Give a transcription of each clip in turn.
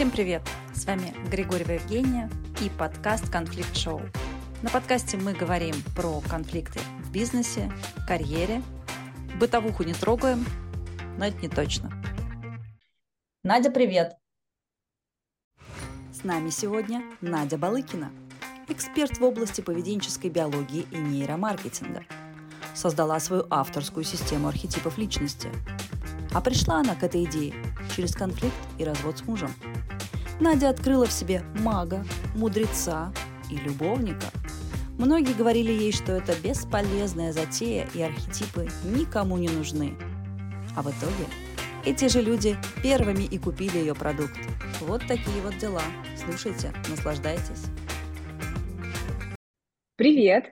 Всем привет! С вами Григорьева Евгения и подкаст «Конфликт Шоу». На подкасте мы говорим про конфликты в бизнесе, карьере. Бытовуху не трогаем, но это не точно. Надя, привет! С нами сегодня Надя Балыкина, эксперт в области поведенческой биологии и нейромаркетинга. Создала свою авторскую систему архетипов личности. А пришла она к этой идее через конфликт и развод с мужем – Надя открыла в себе мага, мудреца и любовника. Многие говорили ей, что это бесполезная затея и архетипы никому не нужны. А в итоге эти же люди первыми и купили ее продукт. Вот такие вот дела. Слушайте, наслаждайтесь. Привет!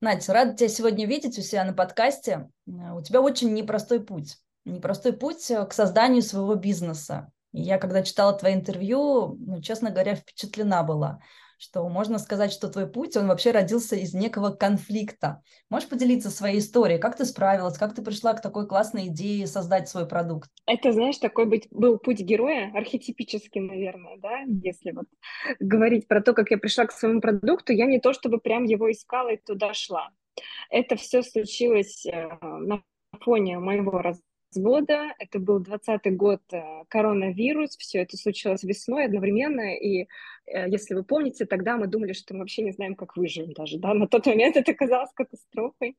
Надя, рада тебя сегодня видеть у себя на подкасте. У тебя очень непростой путь. Непростой путь к созданию своего бизнеса. Я когда читала твое интервью, ну, честно говоря, впечатлена была, что можно сказать, что твой путь, он вообще родился из некого конфликта. Можешь поделиться своей историей? Как ты справилась? Как ты пришла к такой классной идее создать свой продукт? Это, знаешь, такой быть, был путь героя, архетипический, наверное, да, если вот говорить про то, как я пришла к своему продукту, я не то чтобы прям его искала и туда шла. Это все случилось э, на фоне моего развития года. Это был 20 год, э, коронавирус, все это случилось весной одновременно, и э, если вы помните, тогда мы думали, что мы вообще не знаем, как выживем даже, да, на тот момент это казалось катастрофой.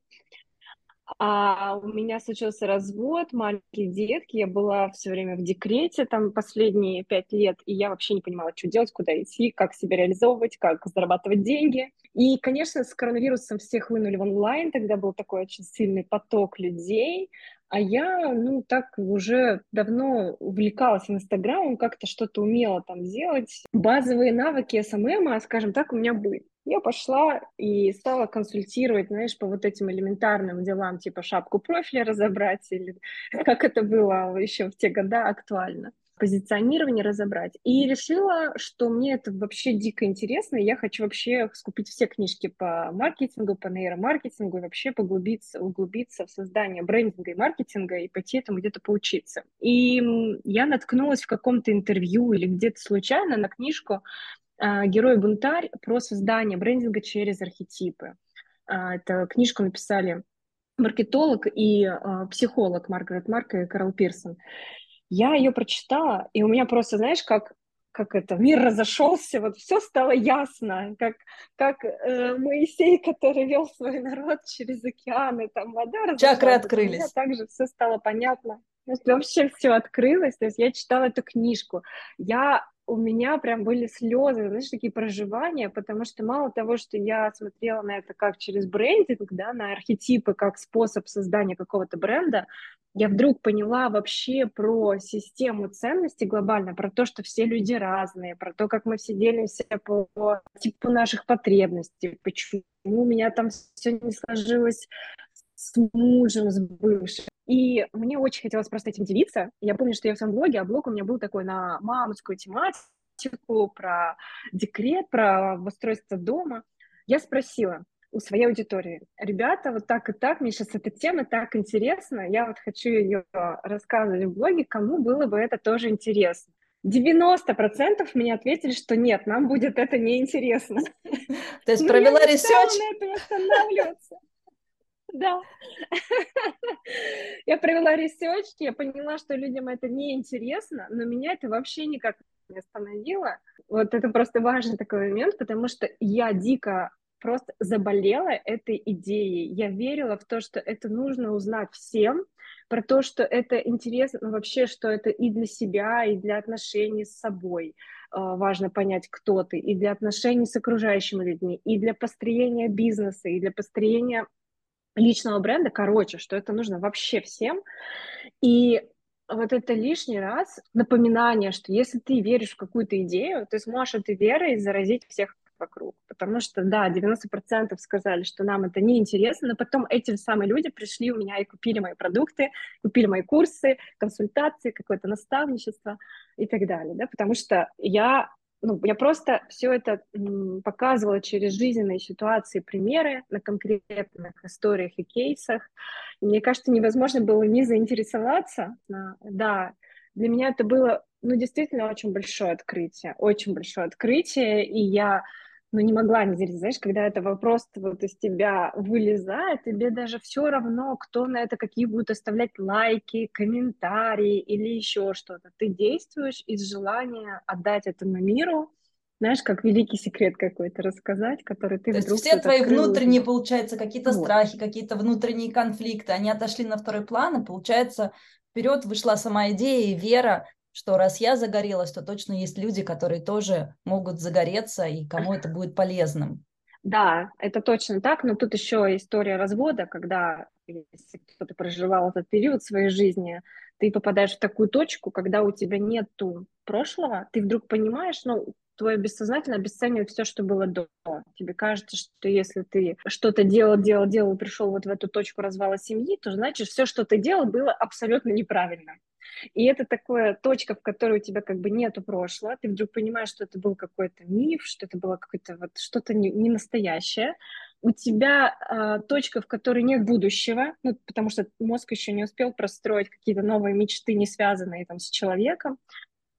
А у меня случился развод, маленькие детки, я была все время в декрете там последние пять лет, и я вообще не понимала, что делать, куда идти, как себя реализовывать, как зарабатывать деньги. И, конечно, с коронавирусом всех вынули в онлайн, тогда был такой очень сильный поток людей, а я, ну, так уже давно увлекалась Инстаграмом, как-то что-то умела там делать. Базовые навыки СММа, скажем так, у меня были. Я пошла и стала консультировать, знаешь, по вот этим элементарным делам, типа шапку профиля разобрать, или как это было еще в те года актуально позиционирование разобрать. И решила, что мне это вообще дико интересно, и я хочу вообще скупить все книжки по маркетингу, по нейромаркетингу, и вообще поглубиться, углубиться в создание брендинга и маркетинга, и пойти этому где-то поучиться. И я наткнулась в каком-то интервью или где-то случайно на книжку э, «Герой-бунтарь» про создание брендинга через архетипы. Э, это книжку написали маркетолог и э, психолог Маргарет Марк и Карл Пирсон. Я ее прочитала, и у меня просто, знаешь, как как это, мир разошелся, вот все стало ясно, как, как э, Моисей, который вел свой народ через океаны, там вода Чакры открылись. У меня также все стало понятно. То есть вообще все открылось, то есть я читала эту книжку, я у меня прям были слезы, знаешь, такие проживания, потому что мало того, что я смотрела на это как через брендинг, да, на архетипы, как способ создания какого-то бренда, я вдруг поняла вообще про систему ценностей глобально, про то, что все люди разные, про то, как мы все делимся по типу наших потребностей, почему у меня там все не сложилось с мужем, с бывшим. И мне очень хотелось просто этим делиться. Я помню, что я в своем блоге, а блог у меня был такой на мамскую тематику, про декрет, про устройство дома. Я спросила у своей аудитории, ребята, вот так и так, мне сейчас эта тема так интересна, я вот хочу ее рассказывать в блоге, кому было бы это тоже интересно. 90% мне ответили, что нет, нам будет это неинтересно. То есть провела research? Да. Я провела research, я поняла, что людям это не интересно, но меня это вообще никак не остановило. Вот это просто важный такой момент, потому что я дико просто заболела этой идеей. Я верила в то, что это нужно узнать всем, про то, что это интересно вообще, что это и для себя, и для отношений с собой а, важно понять, кто ты, и для отношений с окружающими людьми, и для построения бизнеса, и для построения личного бренда, короче, что это нужно вообще всем. И вот это лишний раз напоминание, что если ты веришь в какую-то идею, ты сможешь этой верой заразить всех вокруг. Потому что, да, 90% сказали, что нам это неинтересно, но потом эти самые люди пришли у меня и купили мои продукты, купили мои курсы, консультации, какое-то наставничество и так далее, да, потому что я ну, я просто все это показывала через жизненные ситуации, примеры на конкретных историях и кейсах. И мне кажется, невозможно было не заинтересоваться. Да, для меня это было ну, действительно очень большое открытие, очень большое открытие, и я ну, не могла не зрить, знаешь, когда это вопрос вот из тебя вылезает, тебе даже все равно, кто на это, какие будут оставлять лайки, комментарии или еще что-то. Ты действуешь из желания отдать этому миру, знаешь, как великий секрет какой-то рассказать, который ты То вдруг... есть все твои внутренние, получается, какие-то вот. страхи, какие-то внутренние конфликты, они отошли на второй план, и, получается, вперед вышла сама идея и вера, что раз я загорелась, то точно есть люди, которые тоже могут загореться, и кому это будет полезным. Да, это точно так, но тут еще история развода, когда если кто-то проживал этот период своей жизни, ты попадаешь в такую точку, когда у тебя нету прошлого, ты вдруг понимаешь, ну, твое бессознательно обесценивает все, что было до. Тебе кажется, что если ты что-то делал, делал, делал, пришел вот в эту точку развала семьи, то значит все, что ты делал, было абсолютно неправильно. И это такая точка, в которой у тебя как бы нету прошлого, ты вдруг понимаешь, что это был какой-то миф, что это было какое-то вот что-то не настоящее. У тебя э, точка, в которой нет будущего, ну, потому что мозг еще не успел простроить какие-то новые мечты, не связанные там с человеком,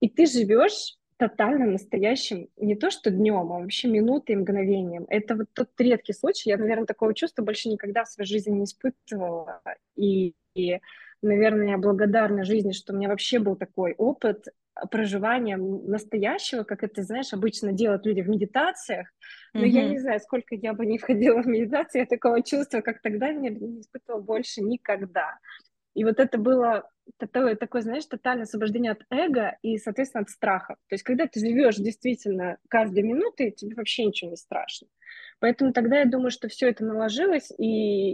и ты живешь тотально настоящим, не то что днем, а вообще минутой и мгновением. Это вот тот редкий случай, я, наверное, такого чувства больше никогда в своей жизни не испытывала. И, и наверное, я благодарна жизни, что у меня вообще был такой опыт проживания настоящего, как это, знаешь, обычно делают люди в медитациях. Но mm-hmm. я не знаю, сколько я бы не входила в медитацию, я такого чувства, как тогда, не, не испытывала больше никогда. И вот это было такое, такое, знаешь, тотальное освобождение от эго и, соответственно, от страха. То есть, когда ты живешь действительно каждой минутой, тебе вообще ничего не страшно. Поэтому тогда я думаю, что все это наложилось, и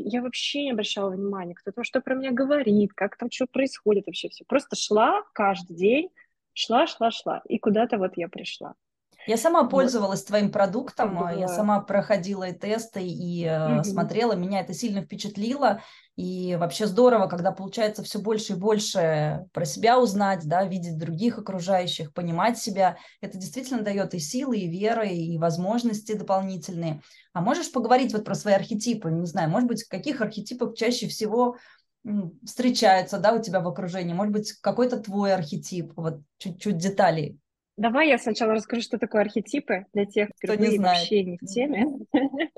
я вообще не обращала внимания, кто там что про меня говорит, как там что происходит вообще все. Просто шла каждый день, шла, шла, шла, и куда-то вот я пришла. Я сама пользовалась вот. твоим продуктом, да. я сама проходила и тесты, и угу. смотрела, меня это сильно впечатлило, и вообще здорово, когда получается все больше и больше про себя узнать, да, видеть других окружающих, понимать себя. Это действительно дает и силы, и веры, и возможности дополнительные. А можешь поговорить вот про свои архетипы? Не знаю, может быть, каких архетипов чаще всего встречаются, да, у тебя в окружении? Может быть, какой-то твой архетип? Вот чуть-чуть деталей. Давай я сначала расскажу, что такое архетипы для тех, кто не знает. вообще не в теме.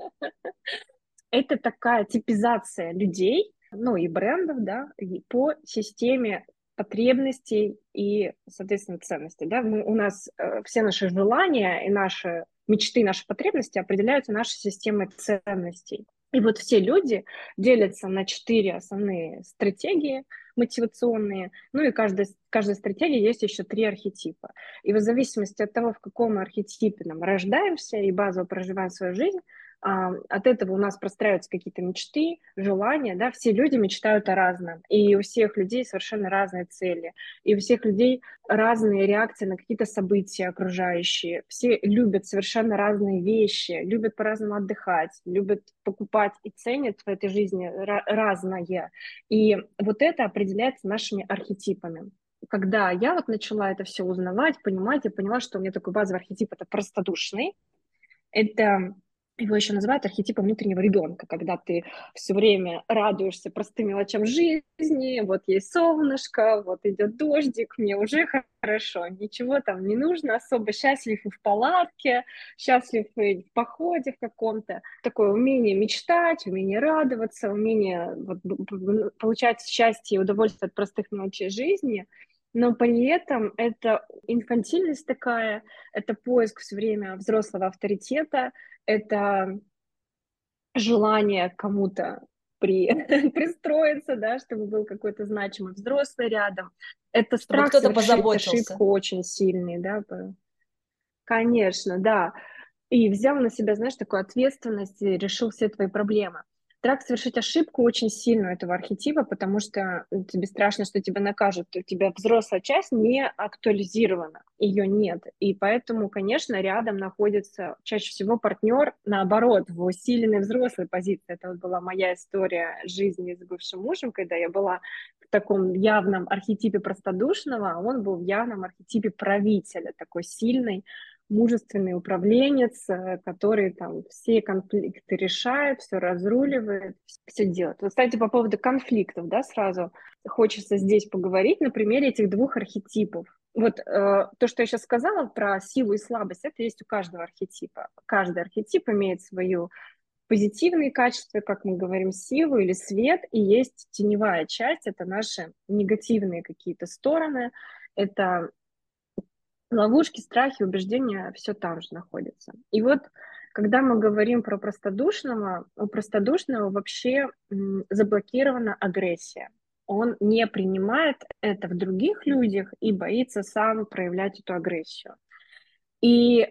Это такая типизация людей, ну и брендов, да, по системе потребностей и, соответственно, ценностей. Да? Мы, у нас э, все наши желания и наши мечты, наши потребности определяются нашей системой ценностей. И вот все люди делятся на четыре основные стратегии мотивационные, ну и каждая, каждой стратегии есть еще три архетипа. И в зависимости от того, в каком архетипе мы рождаемся и базово проживаем свою жизнь, от этого у нас простраиваются какие-то мечты, желания, да, все люди мечтают о разном, и у всех людей совершенно разные цели, и у всех людей разные реакции на какие-то события окружающие, все любят совершенно разные вещи, любят по-разному отдыхать, любят покупать и ценят в этой жизни разное, и вот это определяется нашими архетипами. Когда я вот начала это все узнавать, понимать, я поняла, что у меня такой базовый архетип – это простодушный, это его еще называют архетипом внутреннего ребенка, когда ты все время радуешься простым мелочам жизни, вот есть солнышко, вот идет дождик, мне уже хорошо, ничего там не нужно, особо счастлив и в палатке, счастлив и в походе в каком-то. Такое умение мечтать, умение радоваться, умение вот, получать счастье и удовольствие от простых мелочей жизни – но при этом это инфантильность такая, это поиск все время взрослого авторитета, это желание кому-то при, пристроиться, да, чтобы был какой-то значимый взрослый рядом. Это страх кто-то позаботился. ошибку очень сильный, да. Конечно, да. И взял на себя, знаешь, такую ответственность и решил все твои проблемы. Страх совершить ошибку очень сильно этого архетипа, потому что ну, тебе страшно, что тебя накажут. У тебя взрослая часть не актуализирована, ее нет. И поэтому, конечно, рядом находится чаще всего партнер, наоборот, в усиленной взрослой позиции. Это вот была моя история жизни с бывшим мужем, когда я была в таком явном архетипе простодушного, а он был в явном архетипе правителя, такой сильный, мужественный управленец, э, который там все конфликты решает, все разруливает, все делает. Вот, кстати, по поводу конфликтов, да, сразу хочется здесь поговорить на примере этих двух архетипов. вот э, то, что я сейчас сказала про силу и слабость, это есть у каждого архетипа. Каждый архетип имеет свою позитивные качества, как мы говорим, силу или свет, и есть теневая часть, это наши негативные какие-то стороны, это ловушки, страхи, убеждения, все там же находится. И вот когда мы говорим про простодушного, у простодушного вообще заблокирована агрессия. Он не принимает это в других людях и боится сам проявлять эту агрессию. И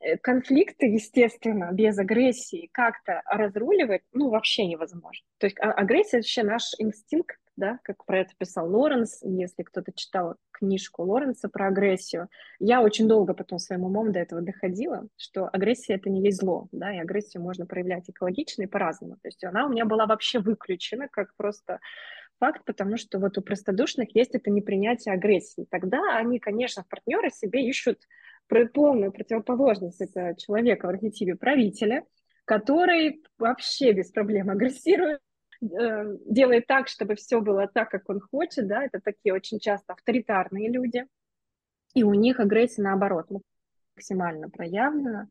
Э, конфликты, естественно, без агрессии как-то разруливать, ну, вообще невозможно. То есть а, агрессия вообще наш инстинкт, да, как про это писал Лоренс, если кто-то читал книжку Лоренса про агрессию. Я очень долго потом своим умом до этого доходила, что агрессия — это не есть зло, да, и агрессию можно проявлять экологично и по-разному. То есть она у меня была вообще выключена как просто факт, потому что вот у простодушных есть это непринятие агрессии. Тогда они, конечно, партнеры себе ищут полную противоположность это человека в архетипе правителя, который вообще без проблем агрессирует, э, делает так, чтобы все было так, как он хочет, да, это такие очень часто авторитарные люди, и у них агрессия наоборот максимально проявлена,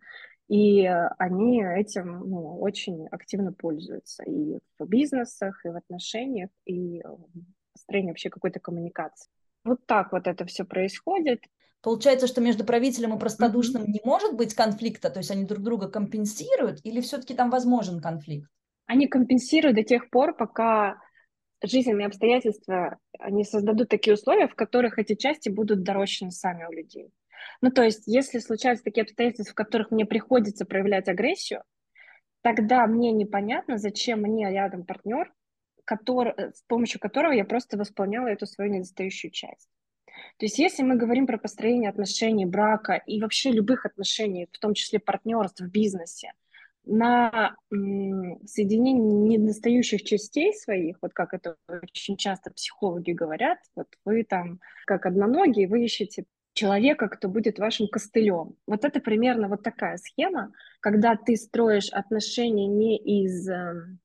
и они этим ну, очень активно пользуются и в бизнесах, и в отношениях, и в построении вообще какой-то коммуникации. Вот так вот это все происходит. Получается, что между правителем и простодушным mm-hmm. не может быть конфликта, то есть они друг друга компенсируют, или все-таки там возможен конфликт? Они компенсируют до тех пор, пока жизненные обстоятельства, они создадут такие условия, в которых эти части будут дорощены сами у людей. Ну, то есть, если случаются такие обстоятельства, в которых мне приходится проявлять агрессию, тогда мне непонятно, зачем мне рядом партнер, который, с помощью которого я просто восполняла эту свою недостающую часть. То есть если мы говорим про построение отношений, брака и вообще любых отношений, в том числе партнерств в бизнесе, на соединение недостающих частей своих, вот как это очень часто психологи говорят, вот вы там как одноногие, вы ищете человека, кто будет вашим костылем. Вот это примерно вот такая схема, когда ты строишь отношения не из эм,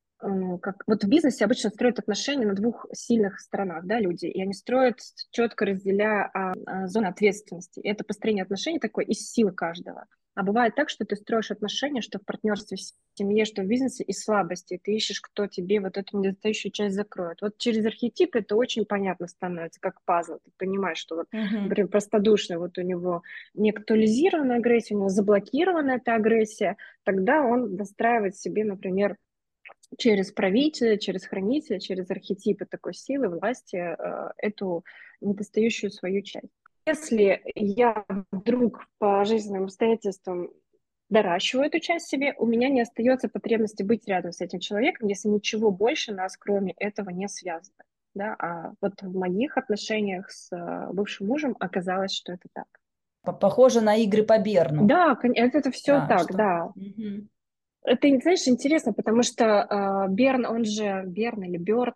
как вот в бизнесе обычно строят отношения на двух сильных сторонах, да, люди, и они строят четко разделяя а, а, зоны ответственности. И это построение отношений такое из силы каждого. А бывает так, что ты строишь отношения, что в партнерстве, в семье, что в бизнесе, из слабости. Ты ищешь, кто тебе вот эту недостающую часть закроет. Вот через архетип это очень понятно становится, как пазл. Ты понимаешь, что вот, uh-huh. например, простодушный, вот у него не актуализированная агрессия, у него заблокирована эта агрессия, тогда он достраивает себе, например, через правителя, через хранителя, через архетипы такой силы, власти, э, эту недостающую свою часть. Если я вдруг по жизненным обстоятельствам доращиваю эту часть себе, у меня не остается потребности быть рядом с этим человеком, если ничего больше нас, кроме этого, не связано. Да? А вот в моих отношениях с э, бывшим мужем оказалось, что это так. Похоже на игры по Берну. Да, это, это все да, так, что... да. Угу. Это, знаешь, интересно, потому что э, Берн, он же, Берн или Бёрд,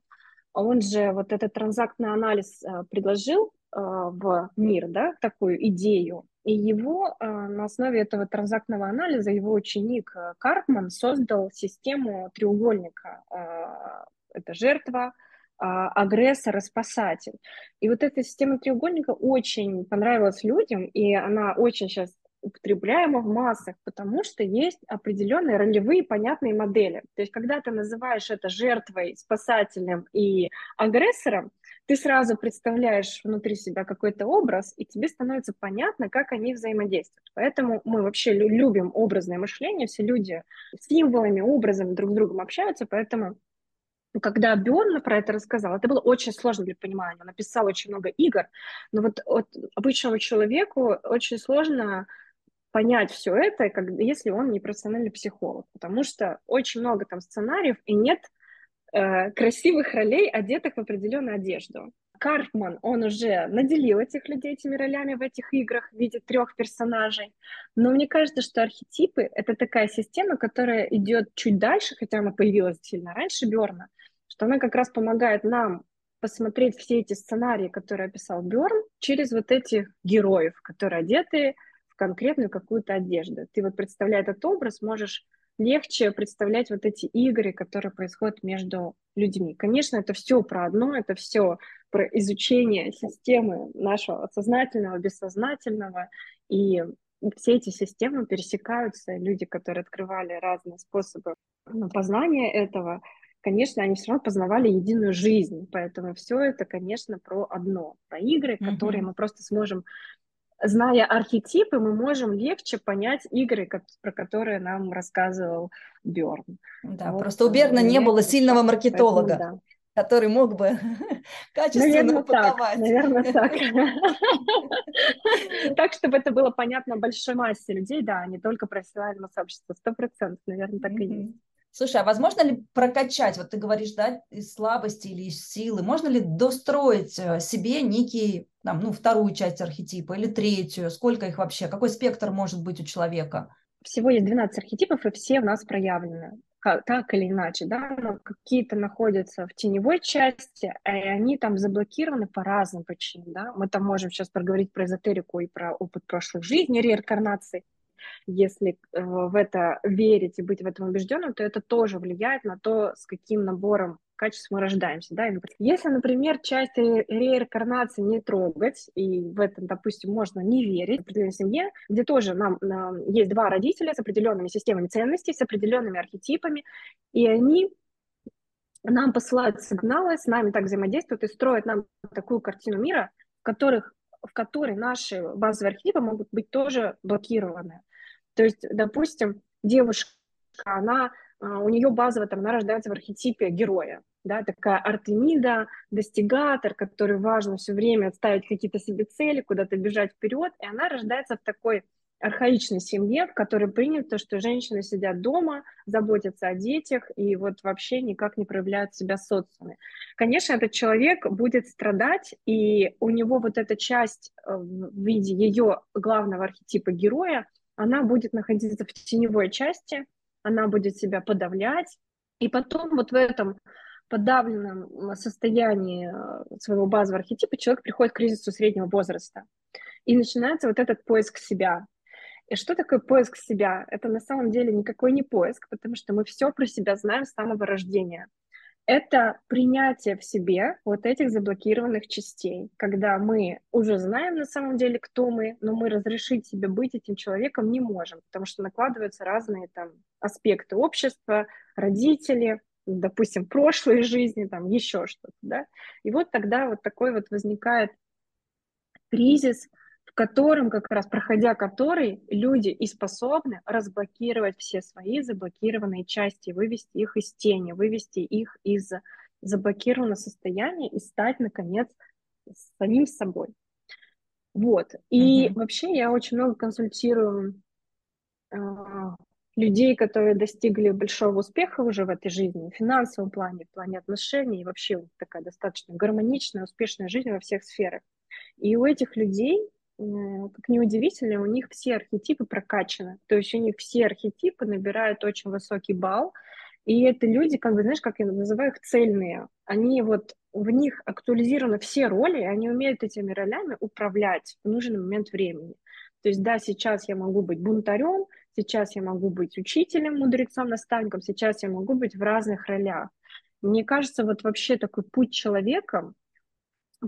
он же вот этот транзактный анализ э, предложил в мир, да, такую идею, и его э, на основе этого транзактного анализа его ученик э, Карпман создал систему треугольника. Э, это жертва, агрессор и спасатель. И вот эта система треугольника очень понравилась людям, и она очень сейчас употребляемо в массах, потому что есть определенные ролевые понятные модели. То есть, когда ты называешь это жертвой, спасателем и агрессором, ты сразу представляешь внутри себя какой-то образ, и тебе становится понятно, как они взаимодействуют. Поэтому мы вообще любим образное мышление, все люди символами, образами друг с другом общаются, поэтому когда Берн про это рассказал, это было очень сложно для понимания. Он написал очень много игр, но вот, вот обычному человеку очень сложно понять все это, как, если он не профессиональный психолог, потому что очень много там сценариев и нет э, красивых ролей, одетых в определенную одежду. Карпман, он уже наделил этих людей этими ролями в этих играх в виде трех персонажей. Но мне кажется, что архетипы — это такая система, которая идет чуть дальше, хотя она появилась сильно раньше Берна, что она как раз помогает нам посмотреть все эти сценарии, которые описал Берн, через вот этих героев, которые одеты конкретную какую-то одежду. Ты вот представляя этот образ, можешь легче представлять вот эти игры, которые происходят между людьми. Конечно, это все про одно, это все про изучение системы нашего сознательного, бессознательного, и все эти системы пересекаются, люди, которые открывали разные способы ну, познания этого, конечно, они все равно познавали единую жизнь, поэтому все это, конечно, про одно, про игры, mm-hmm. которые мы просто сможем зная архетипы, мы можем легче понять игры, про которые нам рассказывал Берн. Да, вот, просто у Берна не было сильного маркетолога. Поэтому, да который мог бы качественно наверное, упаковать. Так, наверное, так. Так, чтобы это было понятно большой массе людей, да, не только профессиональному сообществу, сто процентов, наверное, так и есть. Слушай, а возможно ли прокачать, вот ты говоришь, да, из слабости или из силы, можно ли достроить э, себе некий, там, ну, вторую часть архетипа или третью? Сколько их вообще? Какой спектр может быть у человека? Всего есть 12 архетипов, и все в нас проявлены так или иначе, да, но какие-то находятся в теневой части, и они там заблокированы по разным причинам, да. Мы там можем сейчас проговорить про эзотерику и про опыт прошлых жизней, реинкарнации, если э, в это верить и быть в этом убежденным, то это тоже влияет на то, с каким набором качеств мы рождаемся. Да? Если, например, часть реинкарнации не трогать, и в этом, допустим, можно не верить в определенной семье, где тоже нам, нам есть два родителя с определенными системами ценностей, с определенными архетипами, и они нам посылают сигналы, с нами так взаимодействуют и строят нам такую картину мира, в, которых, в которой наши базовые архетипы могут быть тоже блокированы. То есть, допустим, девушка, она, у нее базово там, она рождается в архетипе героя, да, такая Артемида, достигатор, который важно все время отставить какие-то себе цели, куда-то бежать вперед, и она рождается в такой архаичной семье, в которой принято, что женщины сидят дома, заботятся о детях и вот вообще никак не проявляют себя в социуме. Конечно, этот человек будет страдать, и у него вот эта часть э, в виде ее главного архетипа героя, она будет находиться в теневой части, она будет себя подавлять, и потом вот в этом подавленном состоянии э, своего базового архетипа человек приходит к кризису среднего возраста. И начинается вот этот поиск себя. И что такое поиск себя? Это на самом деле никакой не поиск, потому что мы все про себя знаем с самого рождения это принятие в себе вот этих заблокированных частей, когда мы уже знаем на самом деле, кто мы, но мы разрешить себе быть этим человеком не можем, потому что накладываются разные там аспекты общества, родители, допустим, прошлой жизни, там еще что-то, да. И вот тогда вот такой вот возникает кризис, в котором, как раз проходя который, люди и способны разблокировать все свои заблокированные части, вывести их из тени, вывести их из заблокированного состояния и стать, наконец, самим собой. Вот. И mm-hmm. вообще я очень много консультирую э, людей, которые достигли большого успеха уже в этой жизни, в финансовом плане, в плане отношений, и вообще такая достаточно гармоничная, успешная жизнь во всех сферах. И у этих людей как неудивительно, у них все архетипы прокачаны. То есть у них все архетипы набирают очень высокий балл. И это люди, как бы, знаешь, как я называю их, цельные. Они вот, в них актуализированы все роли, и они умеют этими ролями управлять в нужный момент времени. То есть, да, сейчас я могу быть бунтарем, сейчас я могу быть учителем, мудрецом, наставником, сейчас я могу быть в разных ролях. Мне кажется, вот вообще такой путь человека, в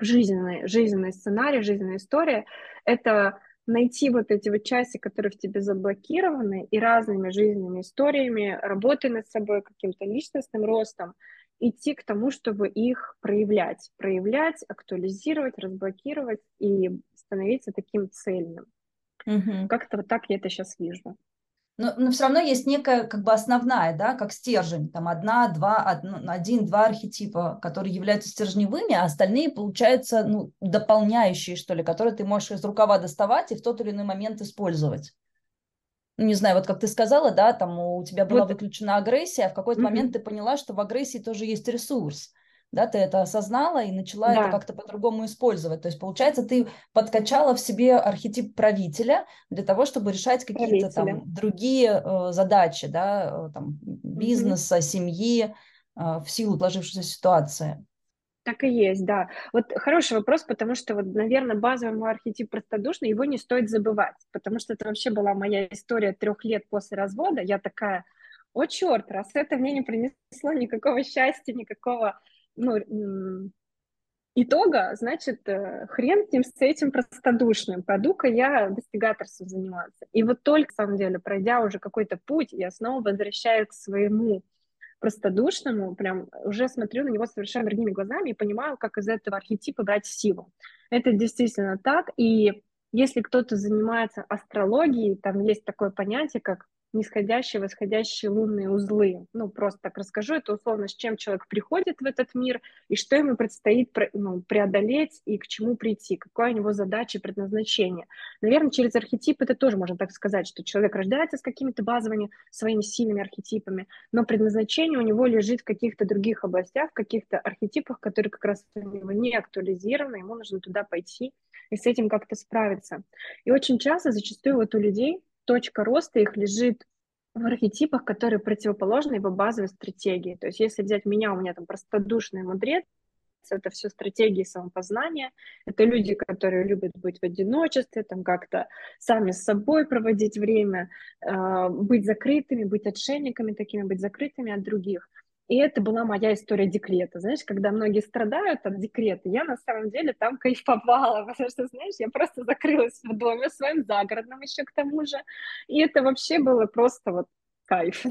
жизненный, жизненный сценарий, жизненная история, это найти вот эти вот части, которые в тебе заблокированы, и разными жизненными историями, работой над собой, каким-то личностным ростом, идти к тому, чтобы их проявлять, проявлять, актуализировать, разблокировать и становиться таким цельным. Угу. Как-то вот так я это сейчас вижу но, но все равно есть некая как бы основная, да, как стержень, там одна, два, одно, один, два архетипа, которые являются стержневыми, а остальные, получаются, ну, дополняющие, что ли, которые ты можешь из рукава доставать и в тот или иной момент использовать. Ну, не знаю, вот как ты сказала, да, там у тебя была вот. выключена агрессия, а в какой-то mm-hmm. момент ты поняла, что в агрессии тоже есть ресурс да, ты это осознала и начала да. это как-то по-другому использовать. То есть, получается, ты подкачала в себе архетип правителя для того, чтобы решать какие-то там другие э, задачи, да, э, там, бизнеса, mm-hmm. семьи э, в силу сложившейся ситуации. Так и есть, да. Вот хороший вопрос, потому что, вот, наверное, базовый мой архетип простодушный, его не стоит забывать, потому что это вообще была моя история трех лет после развода. Я такая, о черт, раз это мне не принесло никакого счастья, никакого ну, итога, значит, э, хрен тем с этим простодушным. Пойду-ка я достигаторством заниматься. И вот только, на самом деле, пройдя уже какой-то путь, я снова возвращаюсь к своему простодушному, прям уже смотрю на него совершенно другими глазами и понимаю, как из этого архетипа брать силу. Это действительно так. И если кто-то занимается астрологией, там есть такое понятие, как нисходящие, восходящие лунные узлы. Ну, просто так расскажу. Это условно, с чем человек приходит в этот мир и что ему предстоит ну, преодолеть и к чему прийти, какая у него задача и предназначение. Наверное, через архетип это тоже можно так сказать, что человек рождается с какими-то базовыми своими сильными архетипами, но предназначение у него лежит в каких-то других областях, в каких-то архетипах, которые как раз у него не актуализированы, ему нужно туда пойти и с этим как-то справиться. И очень часто, зачастую вот у людей точка роста их лежит в архетипах, которые противоположны его базовой стратегии. То есть если взять меня, у меня там простодушный мудрец, это все стратегии самопознания, это люди, которые любят быть в одиночестве, там как-то сами с собой проводить время, э, быть закрытыми, быть отшельниками такими, быть закрытыми от других. И это была моя история декрета. Знаешь, когда многие страдают от декрета, я на самом деле там кайфовала, потому что, знаешь, я просто закрылась в доме своем загородном еще к тому же. И это вообще было просто вот кайф.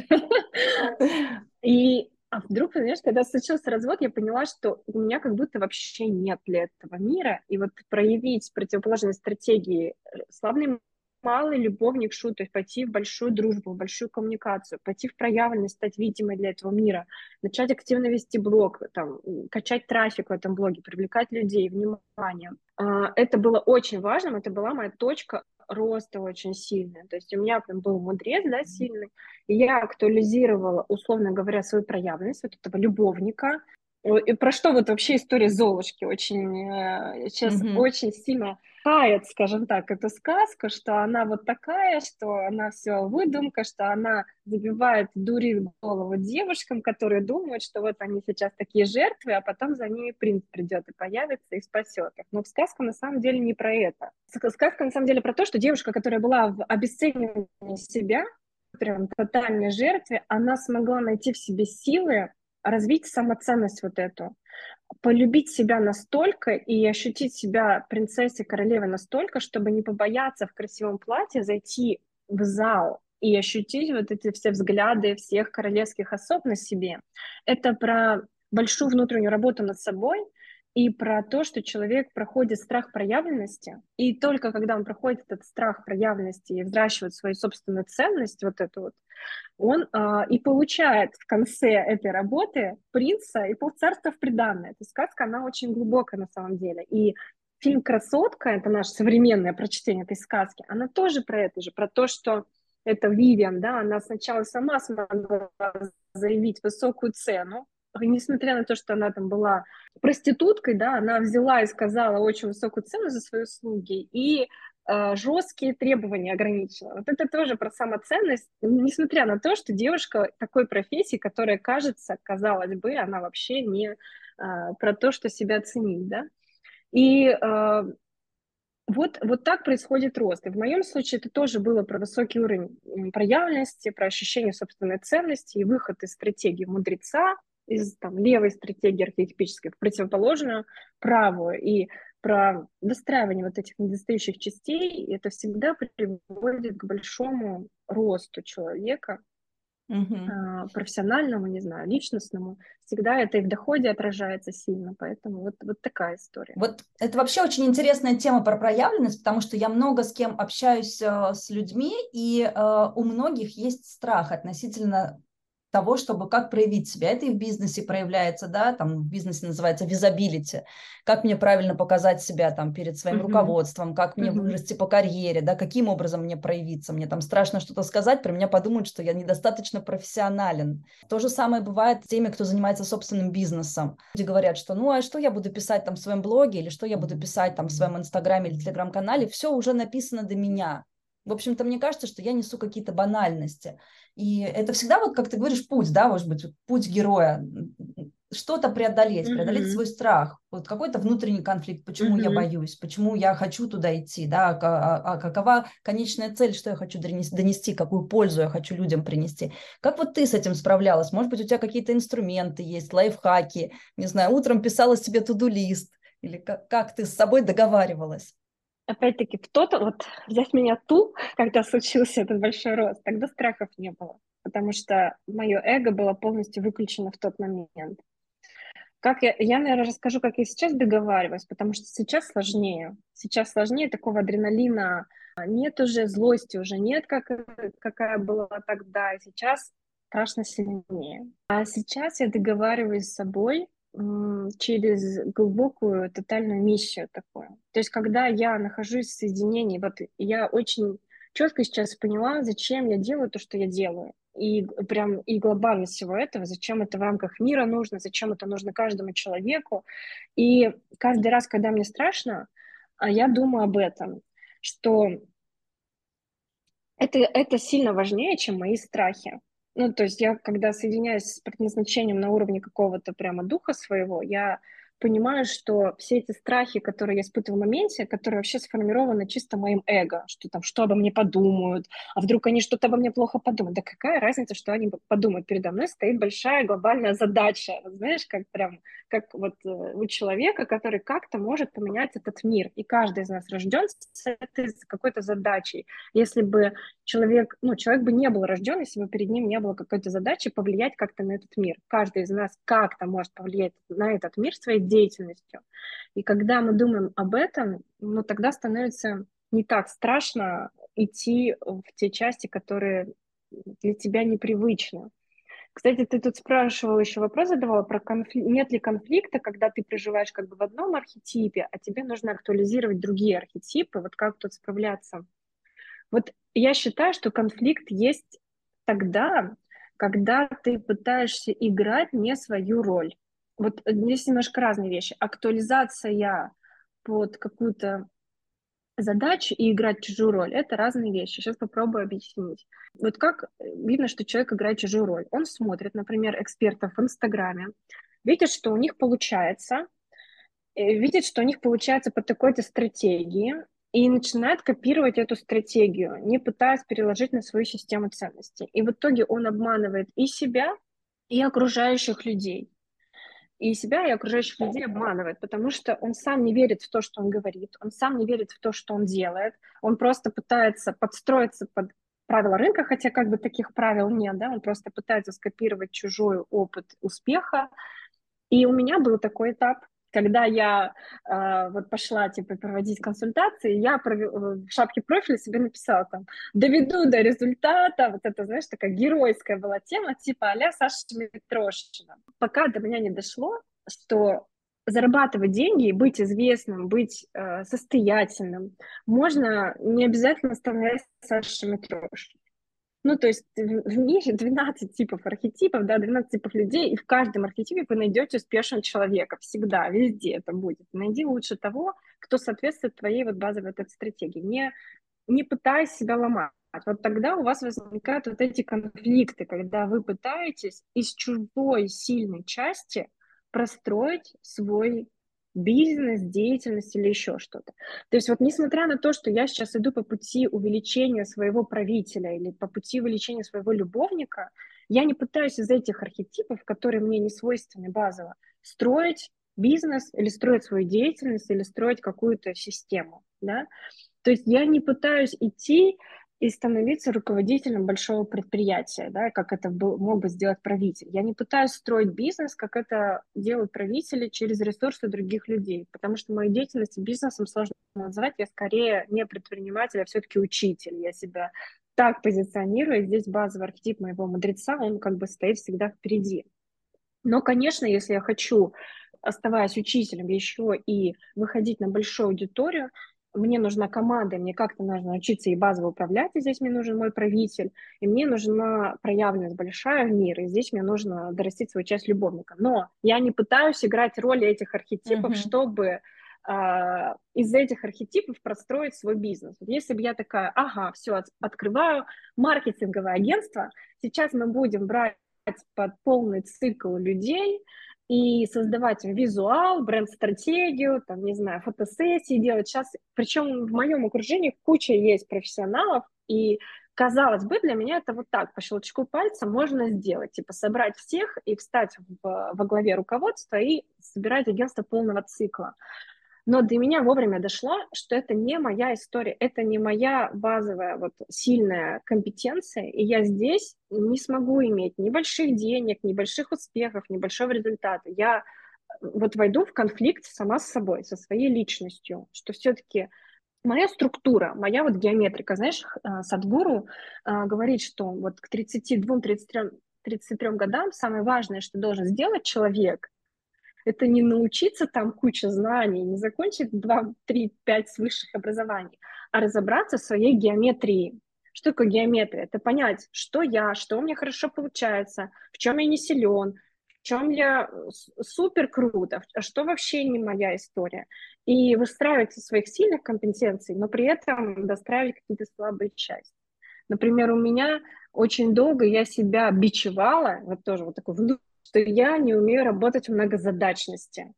И а вдруг, знаешь, когда случился развод, я поняла, что у меня как будто вообще нет для этого мира. И вот проявить противоположные стратегии э, славный малый любовник шу, то есть пойти в большую дружбу, в большую коммуникацию, пойти в проявленность, стать видимой для этого мира, начать активно вести блог, там, качать трафик в этом блоге, привлекать людей, внимание. А, это было очень важным, это была моя точка роста очень сильная. То есть у меня прям был мудрец, да, сильный, и я актуализировала, условно говоря, свою проявленность вот этого любовника, и про что вот вообще история Золушки очень э, сейчас mm-hmm. очень сильно кает, скажем так, эту сказку, что она вот такая, что она все выдумка, что она забивает, дурит голову девушкам, которые думают, что вот они сейчас такие жертвы, а потом за ними принц придет и появится и спасет их. Но сказка на самом деле не про это. Сказка на самом деле про то, что девушка, которая была в обесценивании себя, прям тотальной жертве, она смогла найти в себе силы развить самоценность вот эту, полюбить себя настолько и ощутить себя принцессой, королевой настолько, чтобы не побояться в красивом платье зайти в зал и ощутить вот эти все взгляды всех королевских особ на себе. Это про большую внутреннюю работу над собой, и про то, что человек проходит страх проявленности, и только когда он проходит этот страх проявленности и взращивает свою собственную ценность, вот эту вот, он а, и получает в конце этой работы принца и полцарства в приданное. Эта сказка, она очень глубокая на самом деле. И фильм «Красотка», это наше современное прочтение этой сказки, она тоже про это же, про то, что это Вивиан, да, она сначала сама смогла заявить высокую цену, несмотря на то, что она там была проституткой, да, она взяла и сказала очень высокую цену за свои услуги и э, жесткие требования ограничила. Вот это тоже про самоценность, несмотря на то, что девушка такой профессии, которая кажется, казалось бы, она вообще не э, про то, что себя ценить, да. И э, вот, вот так происходит рост. И в моем случае это тоже было про высокий уровень проявленности, про ощущение собственной ценности и выход из стратегии мудреца, из там, левой стратегии архетипической в противоположную правую. И про достраивание вот этих недостающих частей, это всегда приводит к большому росту человека, Uh-huh. профессиональному, не знаю, личностному, всегда это и в доходе отражается сильно, поэтому вот, вот такая история. Вот это вообще очень интересная тема про проявленность, потому что я много с кем общаюсь э, с людьми, и э, у многих есть страх относительно того, чтобы как проявить себя. Это и в бизнесе проявляется, да, там в бизнесе называется визабилити. Как мне правильно показать себя там перед своим uh-huh. руководством, как мне uh-huh. вырасти по карьере, да, каким образом мне проявиться. Мне там страшно что-то сказать, про меня подумают, что я недостаточно профессионален. То же самое бывает с теми, кто занимается собственным бизнесом. Люди говорят, что ну а что я буду писать там в своем блоге или что я буду писать там в своем инстаграме или телеграм-канале, все уже написано до меня. В общем-то, мне кажется, что я несу какие-то банальности. И это всегда, вот как ты говоришь, путь, да, может быть, путь героя. Что-то преодолеть, mm-hmm. преодолеть свой страх, вот какой-то внутренний конфликт, почему mm-hmm. я боюсь, почему я хочу туда идти, да, а, а, а какова конечная цель, что я хочу донести, какую пользу я хочу людям принести. Как вот ты с этим справлялась? Может быть, у тебя какие-то инструменты есть, лайфхаки, не знаю, утром писала себе туду-лист, Или как, как ты с собой договаривалась? Опять-таки, в тот, вот взять меня ту, когда случился этот большой рост, тогда страхов не было, потому что мое эго было полностью выключено в тот момент. Как я, я, наверное, расскажу, как я сейчас договариваюсь, потому что сейчас сложнее. Сейчас сложнее такого адреналина нет уже, злости уже нет, как, какая была тогда. Сейчас страшно сильнее. А сейчас я договариваюсь с собой через глубокую тотальную миссию такую. То есть, когда я нахожусь в соединении, вот я очень четко сейчас поняла, зачем я делаю то, что я делаю. И прям и глобальность всего этого, зачем это в рамках мира нужно, зачем это нужно каждому человеку. И каждый раз, когда мне страшно, а я думаю об этом, что это, это сильно важнее, чем мои страхи. Ну, то есть я, когда соединяюсь с предназначением на уровне какого-то прямо духа своего, я понимаю, что все эти страхи, которые я испытываю в моменте, которые вообще сформированы чисто моим эго, что там, что обо мне подумают, а вдруг они что-то обо мне плохо подумают. Да какая разница, что они подумают? Передо мной стоит большая глобальная задача, знаешь, как прям, как вот э, у человека, который как-то может поменять этот мир. И каждый из нас рожден с какой-то задачей. Если бы человек, ну, человек бы не был рожден, если бы перед ним не было какой-то задачи повлиять как-то на этот мир. Каждый из нас как-то может повлиять на этот мир своей деятельностью. И когда мы думаем об этом, ну, тогда становится не так страшно идти в те части, которые для тебя непривычны. Кстати, ты тут спрашивал еще вопрос задавала про конфликт. Нет ли конфликта, когда ты проживаешь как бы в одном архетипе, а тебе нужно актуализировать другие архетипы? Вот как тут справляться? Вот я считаю, что конфликт есть тогда, когда ты пытаешься играть не свою роль. Вот здесь немножко разные вещи. Актуализация под какую-то задачу и играть чужую роль — это разные вещи. Сейчас попробую объяснить. Вот как видно, что человек играет чужую роль? Он смотрит, например, экспертов в Инстаграме, видит, что у них получается, э, видит, что у них получается по такой-то стратегии, и начинает копировать эту стратегию, не пытаясь переложить на свою систему ценностей. И в итоге он обманывает и себя, и окружающих людей и себя, и окружающих людей обманывает, потому что он сам не верит в то, что он говорит, он сам не верит в то, что он делает, он просто пытается подстроиться под правила рынка, хотя как бы таких правил нет, да, он просто пытается скопировать чужой опыт успеха. И у меня был такой этап, когда я э, вот пошла, типа, проводить консультации, я провел, в шапке профиля себе написала там, доведу до результата, вот это, знаешь, такая геройская была тема, типа а Саша Митрошина. Пока до меня не дошло, что зарабатывать деньги, быть известным, быть э, состоятельным, можно не обязательно становиться Сашей Митрошиной. Ну, то есть в мире 12 типов архетипов, да, 12 типов людей, и в каждом архетипе вы найдете успешного человека, всегда, везде это будет. Найди лучше того, кто соответствует твоей вот базовой этой стратегии. Не, не пытаясь себя ломать. Вот тогда у вас возникают вот эти конфликты, когда вы пытаетесь из чужой сильной части простроить свой бизнес, деятельность или еще что-то. То есть вот несмотря на то, что я сейчас иду по пути увеличения своего правителя или по пути увеличения своего любовника, я не пытаюсь из этих архетипов, которые мне не свойственны базово, строить бизнес или строить свою деятельность или строить какую-то систему. Да? То есть я не пытаюсь идти и становиться руководителем большого предприятия, да, как это был, мог бы сделать правитель. Я не пытаюсь строить бизнес, как это делают правители через ресурсы других людей, потому что мою деятельность бизнесом сложно назвать. Я скорее не предприниматель, а все-таки учитель. Я себя так позиционирую. Здесь базовый архетип моего мудреца, он как бы стоит всегда впереди. Но, конечно, если я хочу, оставаясь учителем, еще и выходить на большую аудиторию, мне нужна команда, мне как-то нужно учиться и базово управлять, и здесь мне нужен мой правитель, и мне нужна проявленность большая в мир, и здесь мне нужно дорастить свою часть любовника. Но я не пытаюсь играть роли этих архетипов, mm-hmm. чтобы э, из этих архетипов простроить свой бизнес. Вот если бы я такая, ага, все, от, открываю маркетинговое агентство, сейчас мы будем брать под полный цикл людей, и создавать визуал, бренд-стратегию, там, не знаю, фотосессии делать. Сейчас, причем в моем окружении куча есть профессионалов, и казалось бы, для меня это вот так, по щелчку пальца можно сделать, типа собрать всех и встать в, во главе руководства и собирать агентство полного цикла. Но до меня вовремя дошло, что это не моя история, это не моя базовая вот сильная компетенция, и я здесь не смогу иметь ни больших денег, ни больших успехов, ни большого результата. Я вот войду в конфликт сама с собой, со своей личностью, что все-таки моя структура, моя вот геометрика, знаешь, а, Садгуру э, говорит, что вот к 32-33 33 годам самое важное, что должен сделать человек, это не научиться там куча знаний, не закончить 2, 3, 5 высших образований, а разобраться в своей геометрии. Что такое геометрия? Это понять, что я, что у меня хорошо получается, в чем я не силен, чем я супер круто, а что вообще не моя история. И выстраивать со своих сильных компетенций, но при этом достраивать какие-то слабые части. Например, у меня очень долго я себя бичевала, вот тоже вот такой что я не умею работать в многозадачности.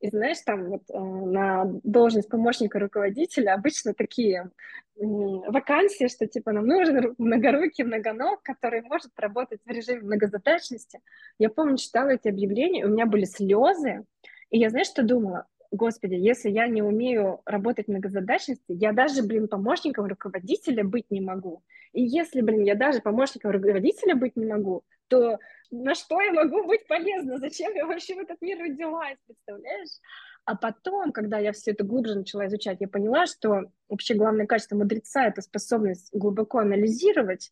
И знаешь, там вот э, на должность помощника руководителя обычно такие вакансии, что типа нам нужен многорукий, многоног, который может работать в режиме многозадачности. Я помню, читала эти объявления, у меня были слезы, и я, знаешь, что думала? Господи, если я не умею работать в многозадачности, я даже, блин, помощником руководителя быть не могу. И если, блин, я даже помощником руководителя быть не могу, то на что я могу быть полезна? Зачем я вообще в этот мир родилась, представляешь? А потом, когда я все это глубже начала изучать, я поняла, что вообще главное качество мудреца — это способность глубоко анализировать,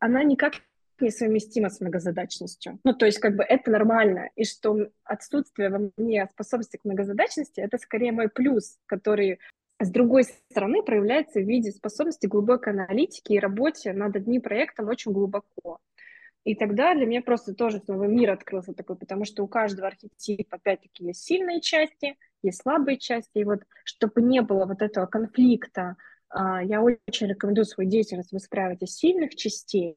она никак несовместима с многозадачностью. Ну, то есть, как бы это нормально, и что отсутствие во мне способности к многозадачности — это скорее мой плюс, который с другой стороны проявляется в виде способности глубокой аналитики и работе над одним проектом очень глубоко. И тогда для меня просто тоже снова мир открылся такой, потому что у каждого архетипа, опять-таки, есть сильные части, есть слабые части, и вот чтобы не было вот этого конфликта, а, я очень рекомендую свою деятельность выстраивать из сильных частей,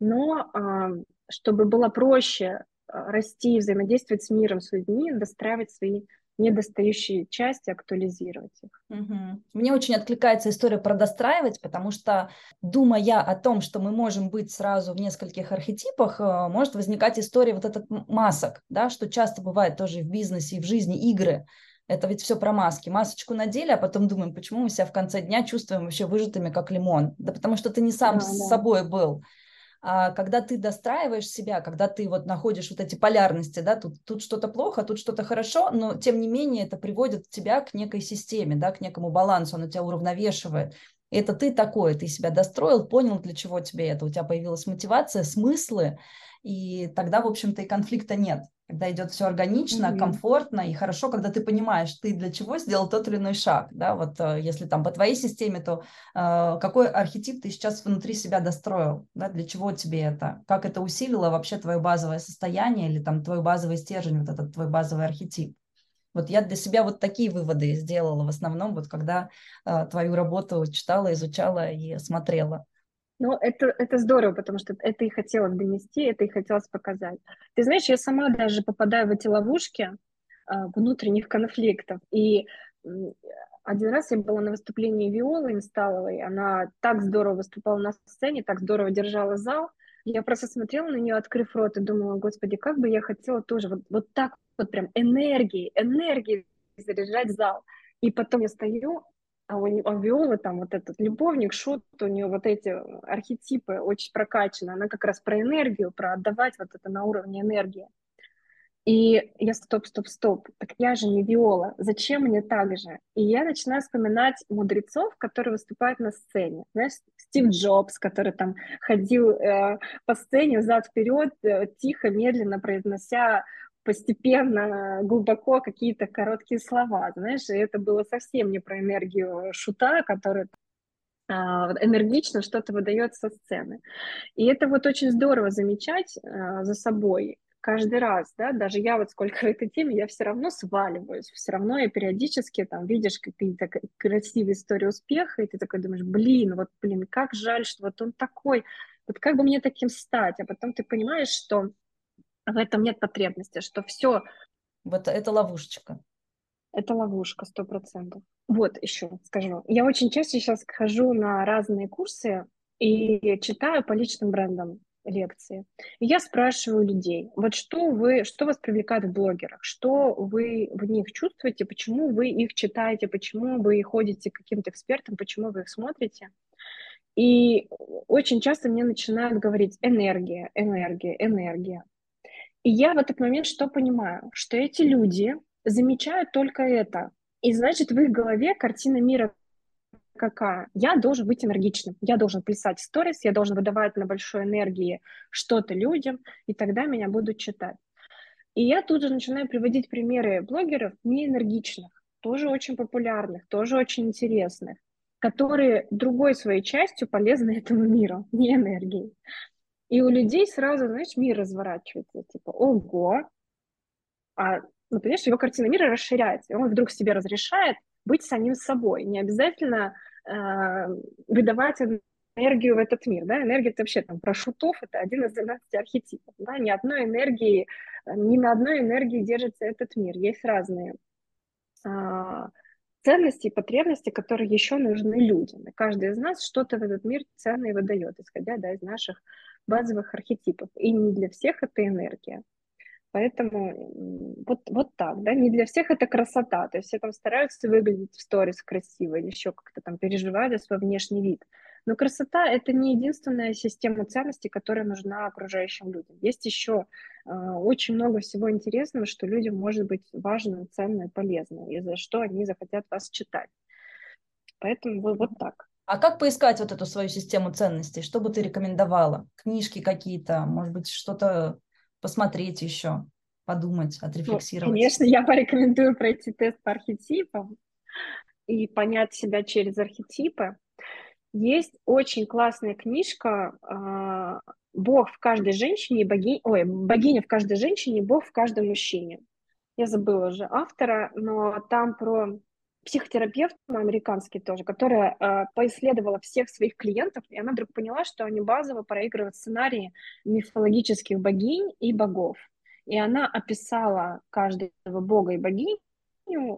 но а, чтобы было проще а, расти, взаимодействовать с миром, с людьми, достраивать свои недостающие части, актуализировать их. Угу. Мне очень откликается история про достраивать, потому что, думая о том, что мы можем быть сразу в нескольких архетипах, э, может возникать история вот этот масок, да, что часто бывает тоже в бизнесе и в жизни игры. Это ведь все про маски. Масочку надели, а потом думаем, почему мы себя в конце дня чувствуем вообще выжатыми, как лимон. Да потому что ты не сам да, с да. собой был когда ты достраиваешь себя, когда ты вот находишь вот эти полярности, да, тут, тут что-то плохо, тут что-то хорошо, но тем не менее это приводит тебя к некой системе, да, к некому балансу, оно тебя уравновешивает. Это ты такой, ты себя достроил, понял, для чего тебе это, у тебя появилась мотивация, смыслы, и тогда, в общем-то, и конфликта нет когда идет все органично, mm-hmm. комфортно и хорошо, когда ты понимаешь, ты для чего сделал тот или иной шаг, да, вот э, если там по твоей системе, то э, какой архетип ты сейчас внутри себя достроил, да, для чего тебе это, как это усилило вообще твое базовое состояние или там твой базовый стержень, вот этот твой базовый архетип. Вот я для себя вот такие выводы сделала в основном, вот когда э, твою работу читала, изучала и смотрела. Ну, это, это здорово, потому что это и хотелось донести, это и хотелось показать. Ты знаешь, я сама даже попадаю в эти ловушки а, внутренних конфликтов. И один раз я была на выступлении Виолы Инсталовой, она так здорово выступала на сцене, так здорово держала зал. Я просто смотрела на нее, открыв рот, и думала, господи, как бы я хотела тоже вот, вот так вот прям энергией, энергией заряжать зал. И потом я стою, а у, у Виолы там вот этот любовник, шут, у нее вот эти архетипы очень прокачаны, она как раз про энергию, про отдавать вот это на уровне энергии. И я стоп, стоп, стоп, так я же не Виола, зачем мне так же? И я начинаю вспоминать мудрецов, которые выступают на сцене. Знаешь, Стив Джобс, который там ходил э, по сцене взад-вперед, э, тихо, медленно произнося постепенно, глубоко какие-то короткие слова, знаешь, и это было совсем не про энергию шута, который а, энергично что-то выдает со сцены. И это вот очень здорово замечать а, за собой каждый раз, да, даже я вот сколько в этой теме, я все равно сваливаюсь, все равно я периодически там видишь какие-то красивые истории успеха, и ты такой думаешь, блин, вот, блин, как жаль, что вот он такой, вот как бы мне таким стать, а потом ты понимаешь, что в этом нет потребности, что все... Вот это ловушечка. Это ловушка, сто процентов. Вот еще скажу. Я очень часто сейчас хожу на разные курсы и читаю по личным брендам. лекции. И я спрашиваю людей, вот что вы, что вас привлекает в блогерах, что вы в них чувствуете, почему вы их читаете, почему вы ходите к каким-то экспертам, почему вы их смотрите. И очень часто мне начинают говорить энергия, энергия, энергия. И я в этот момент что понимаю? Что эти люди замечают только это. И значит, в их голове картина мира какая? Я должен быть энергичным, я должен писать сторис, я должен выдавать на большой энергии что-то людям, и тогда меня будут читать. И я тут же начинаю приводить примеры блогеров неэнергичных, тоже очень популярных, тоже очень интересных, которые другой своей частью полезны этому миру, не энергией. И у людей сразу, знаешь, мир разворачивается, типа, ого, а, ну, понимаешь, его картина мира расширяется, и он вдруг себе разрешает быть самим собой, не обязательно э, выдавать энергию в этот мир, да, энергия это вообще там про шутов, это один из 12 архетипов, да, ни одной энергии, ни на одной энергии держится этот мир, есть разные э, ценности и потребности, которые еще нужны людям, и каждый из нас что-то в этот мир ценное выдает, исходя, да, из наших базовых архетипов, и не для всех это энергия. Поэтому вот, вот так, да, не для всех это красота, то есть все там стараются выглядеть в сторис красиво или еще как-то там переживают за свой внешний вид. Но красота — это не единственная система ценностей, которая нужна окружающим людям. Есть еще э, очень много всего интересного, что людям может быть важно, ценно и полезно, и за что они захотят вас читать. Поэтому вот, вот так. А как поискать вот эту свою систему ценностей? Что бы ты рекомендовала? Книжки какие-то, может быть, что-то посмотреть еще, подумать, ну, отрефлексировать? Ну, конечно, я порекомендую пройти тест по архетипам и понять себя через архетипы. Есть очень классная книжка а, «Бог в каждой женщине, боги... Ой, богиня в каждой женщине, Бог в каждом мужчине». Я забыла уже автора, но там про психотерапевт американский тоже, которая э, поисследовала всех своих клиентов, и она вдруг поняла, что они базово проигрывают сценарии мифологических богинь и богов. И она описала каждого бога и богиню,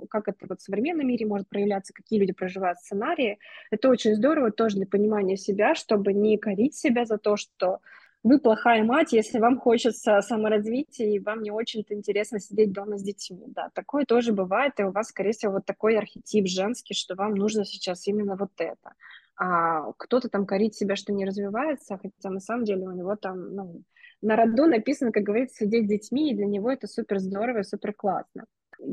как это вот в современном мире может проявляться, какие люди проживают сценарии. Это очень здорово тоже для понимания себя, чтобы не корить себя за то, что вы плохая мать, если вам хочется саморазвития и вам не очень-то интересно сидеть дома с детьми. Да, такое тоже бывает, и у вас, скорее всего, вот такой архетип женский, что вам нужно сейчас именно вот это. А кто-то там корит себя, что не развивается, хотя на самом деле у него там, ну, на роду написано, как говорится, сидеть с детьми, и для него это супер здорово и супер классно.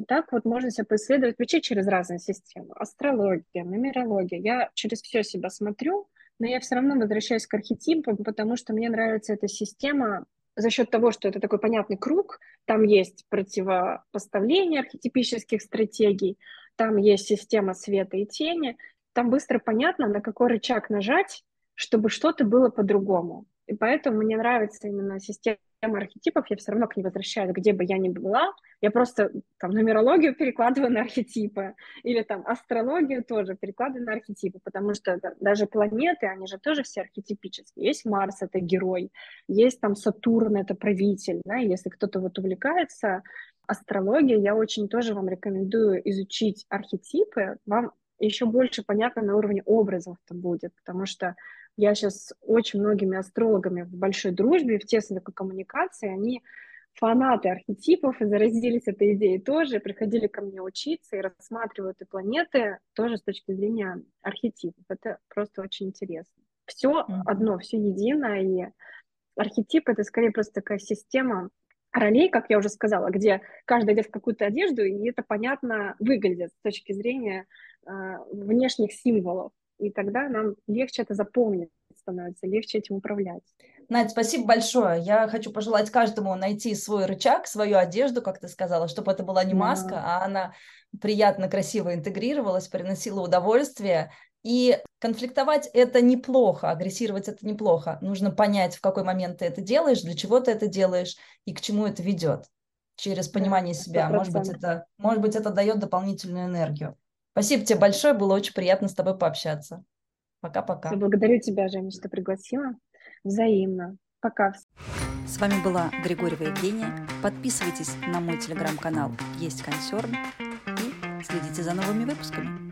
Так вот можно себя поисследовать вообще через разные системы. Астрология, нумерология. Я через все себя смотрю, но я все равно возвращаюсь к архетипам, потому что мне нравится эта система за счет того, что это такой понятный круг, там есть противопоставление архетипических стратегий, там есть система света и тени, там быстро понятно, на какой рычаг нажать, чтобы что-то было по-другому. И поэтому мне нравится именно система архетипов, я все равно к ней возвращаюсь, где бы я ни была. Я просто там нумерологию перекладываю на архетипы, или там астрологию тоже перекладываю на архетипы, потому что даже планеты, они же тоже все архетипические. Есть Марс, это герой, есть там Сатурн, это правитель, да, если кто-то вот увлекается астрологией, я очень тоже вам рекомендую изучить архетипы, вам еще больше понятно на уровне образов-то будет, потому что я сейчас очень многими астрологами в большой дружбе, в тесной такой коммуникации, они фанаты архетипов и заразились этой идеей тоже, приходили ко мне учиться и рассматривают и планеты тоже с точки зрения архетипов. Это просто очень интересно. Все mm-hmm. одно, все едино, и архетип — это скорее просто такая система ролей, как я уже сказала, где каждый одет в какую-то одежду, и это понятно выглядит с точки зрения внешних символов и тогда нам легче это запомнить становится, легче этим управлять. Надь, спасибо большое. Я хочу пожелать каждому найти свой рычаг, свою одежду, как ты сказала, чтобы это была не маска, а она приятно, красиво интегрировалась, приносила удовольствие. И конфликтовать это неплохо, агрессировать это неплохо. Нужно понять, в какой момент ты это делаешь, для чего ты это делаешь и к чему это ведет. Через понимание себя. Может быть, это, может быть, это дает дополнительную энергию. Спасибо тебе большое, было очень приятно с тобой пообщаться. Пока-пока. Благодарю тебя, Женя, что пригласила. Взаимно. Пока. С вами была Григорьева Евгения. Подписывайтесь на мой телеграм-канал «Есть консерн» и следите за новыми выпусками.